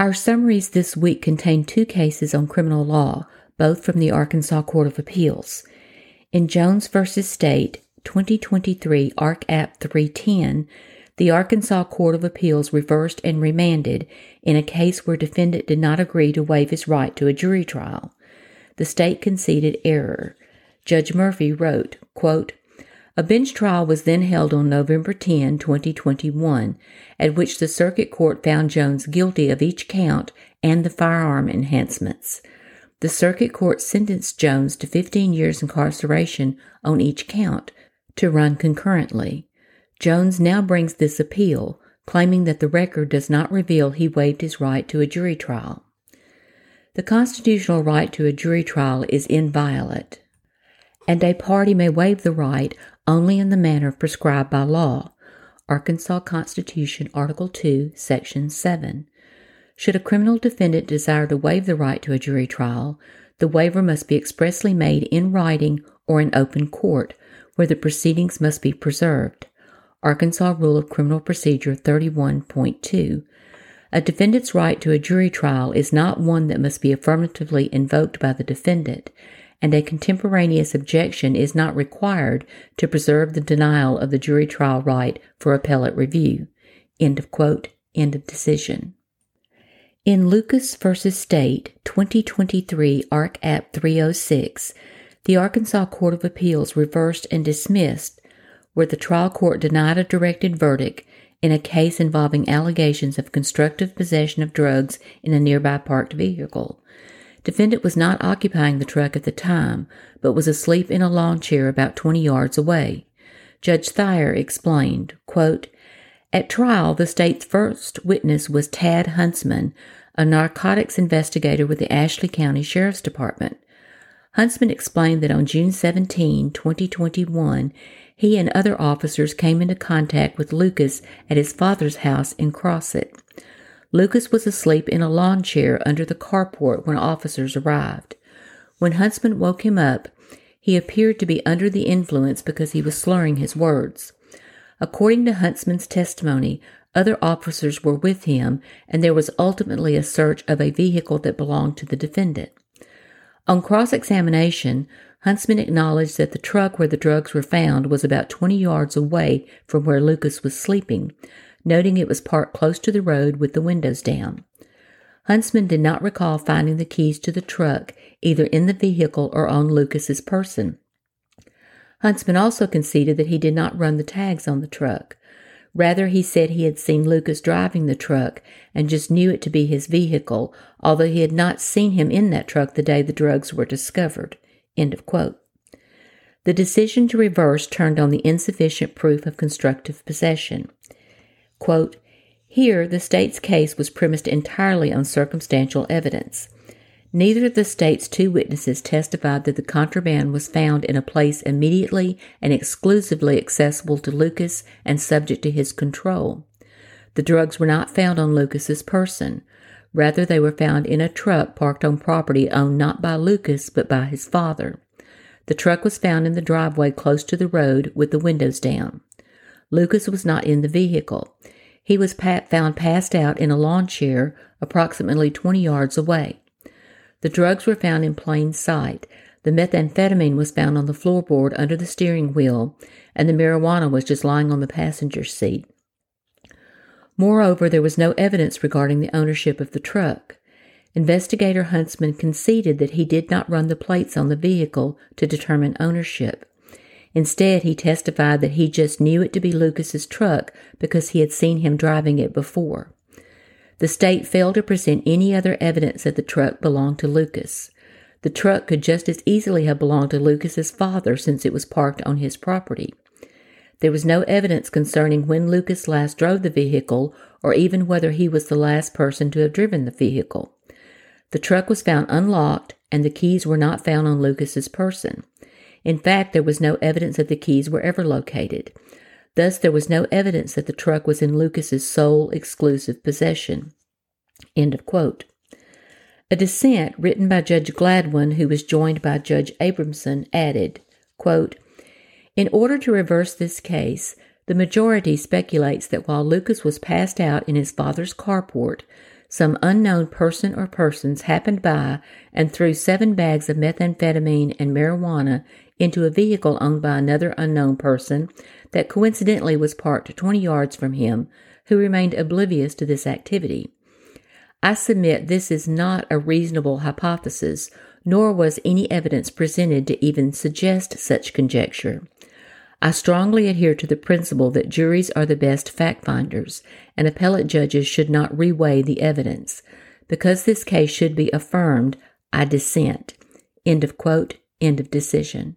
Our summaries this week contain two cases on criminal law, both from the Arkansas Court of Appeals. In Jones v. State, 2023 Ark App 310, the Arkansas Court of Appeals reversed and remanded in a case where defendant did not agree to waive his right to a jury trial. The state conceded error. Judge Murphy wrote, quote, a bench trial was then held on November 10, 2021, at which the circuit court found Jones guilty of each count and the firearm enhancements. The circuit court sentenced Jones to 15 years incarceration on each count to run concurrently. Jones now brings this appeal, claiming that the record does not reveal he waived his right to a jury trial. The constitutional right to a jury trial is inviolate, and a party may waive the right only in the manner prescribed by law. Arkansas Constitution, Article 2, Section 7. Should a criminal defendant desire to waive the right to a jury trial, the waiver must be expressly made in writing or in open court, where the proceedings must be preserved. Arkansas Rule of Criminal Procedure 31.2. A defendant's right to a jury trial is not one that must be affirmatively invoked by the defendant and a contemporaneous objection is not required to preserve the denial of the jury trial right for appellate review. End of quote. End of decision. In Lucas v. State 2023 Ark App 306, the Arkansas Court of Appeals reversed and dismissed where the trial court denied a directed verdict in a case involving allegations of constructive possession of drugs in a nearby parked vehicle. Defendant was not occupying the truck at the time, but was asleep in a lawn chair about 20 yards away. Judge Thyer explained, quote, At trial, the state's first witness was Tad Huntsman, a narcotics investigator with the Ashley County Sheriff's Department. Huntsman explained that on June 17, 2021, he and other officers came into contact with Lucas at his father's house in Crossett. Lucas was asleep in a lawn chair under the carport when officers arrived. When Huntsman woke him up, he appeared to be under the influence because he was slurring his words. According to Huntsman's testimony, other officers were with him, and there was ultimately a search of a vehicle that belonged to the defendant. On cross examination, Huntsman acknowledged that the truck where the drugs were found was about 20 yards away from where Lucas was sleeping, noting it was parked close to the road with the windows down. Huntsman did not recall finding the keys to the truck either in the vehicle or on Lucas's person. Huntsman also conceded that he did not run the tags on the truck. Rather, he said he had seen Lucas driving the truck and just knew it to be his vehicle, although he had not seen him in that truck the day the drugs were discovered. End of quote. The decision to reverse turned on the insufficient proof of constructive possession. Quote, Here, the state's case was premised entirely on circumstantial evidence. Neither of the state's two witnesses testified that the contraband was found in a place immediately and exclusively accessible to Lucas and subject to his control. The drugs were not found on Lucas's person. Rather, they were found in a truck parked on property owned not by Lucas but by his father. The truck was found in the driveway close to the road with the windows down. Lucas was not in the vehicle. He was found passed out in a lawn chair approximately 20 yards away. The drugs were found in plain sight. The methamphetamine was found on the floorboard under the steering wheel, and the marijuana was just lying on the passenger seat. Moreover, there was no evidence regarding the ownership of the truck. Investigator Huntsman conceded that he did not run the plates on the vehicle to determine ownership. Instead, he testified that he just knew it to be Lucas's truck because he had seen him driving it before. The state failed to present any other evidence that the truck belonged to Lucas. The truck could just as easily have belonged to Lucas's father since it was parked on his property. There was no evidence concerning when Lucas last drove the vehicle or even whether he was the last person to have driven the vehicle. The truck was found unlocked and the keys were not found on Lucas's person. In fact, there was no evidence that the keys were ever located. Thus, there was no evidence that the truck was in Lucas's sole exclusive possession. End of quote. A dissent written by Judge Gladwin, who was joined by Judge Abramson, added, quote, In order to reverse this case, the majority speculates that while Lucas was passed out in his father's carport, some unknown person or persons happened by and threw seven bags of methamphetamine and marijuana into a vehicle owned by another unknown person that coincidentally was parked 20 yards from him, who remained oblivious to this activity. I submit this is not a reasonable hypothesis, nor was any evidence presented to even suggest such conjecture. I strongly adhere to the principle that juries are the best fact finders, and appellate judges should not reweigh the evidence. Because this case should be affirmed, I dissent. End of quote, end of decision.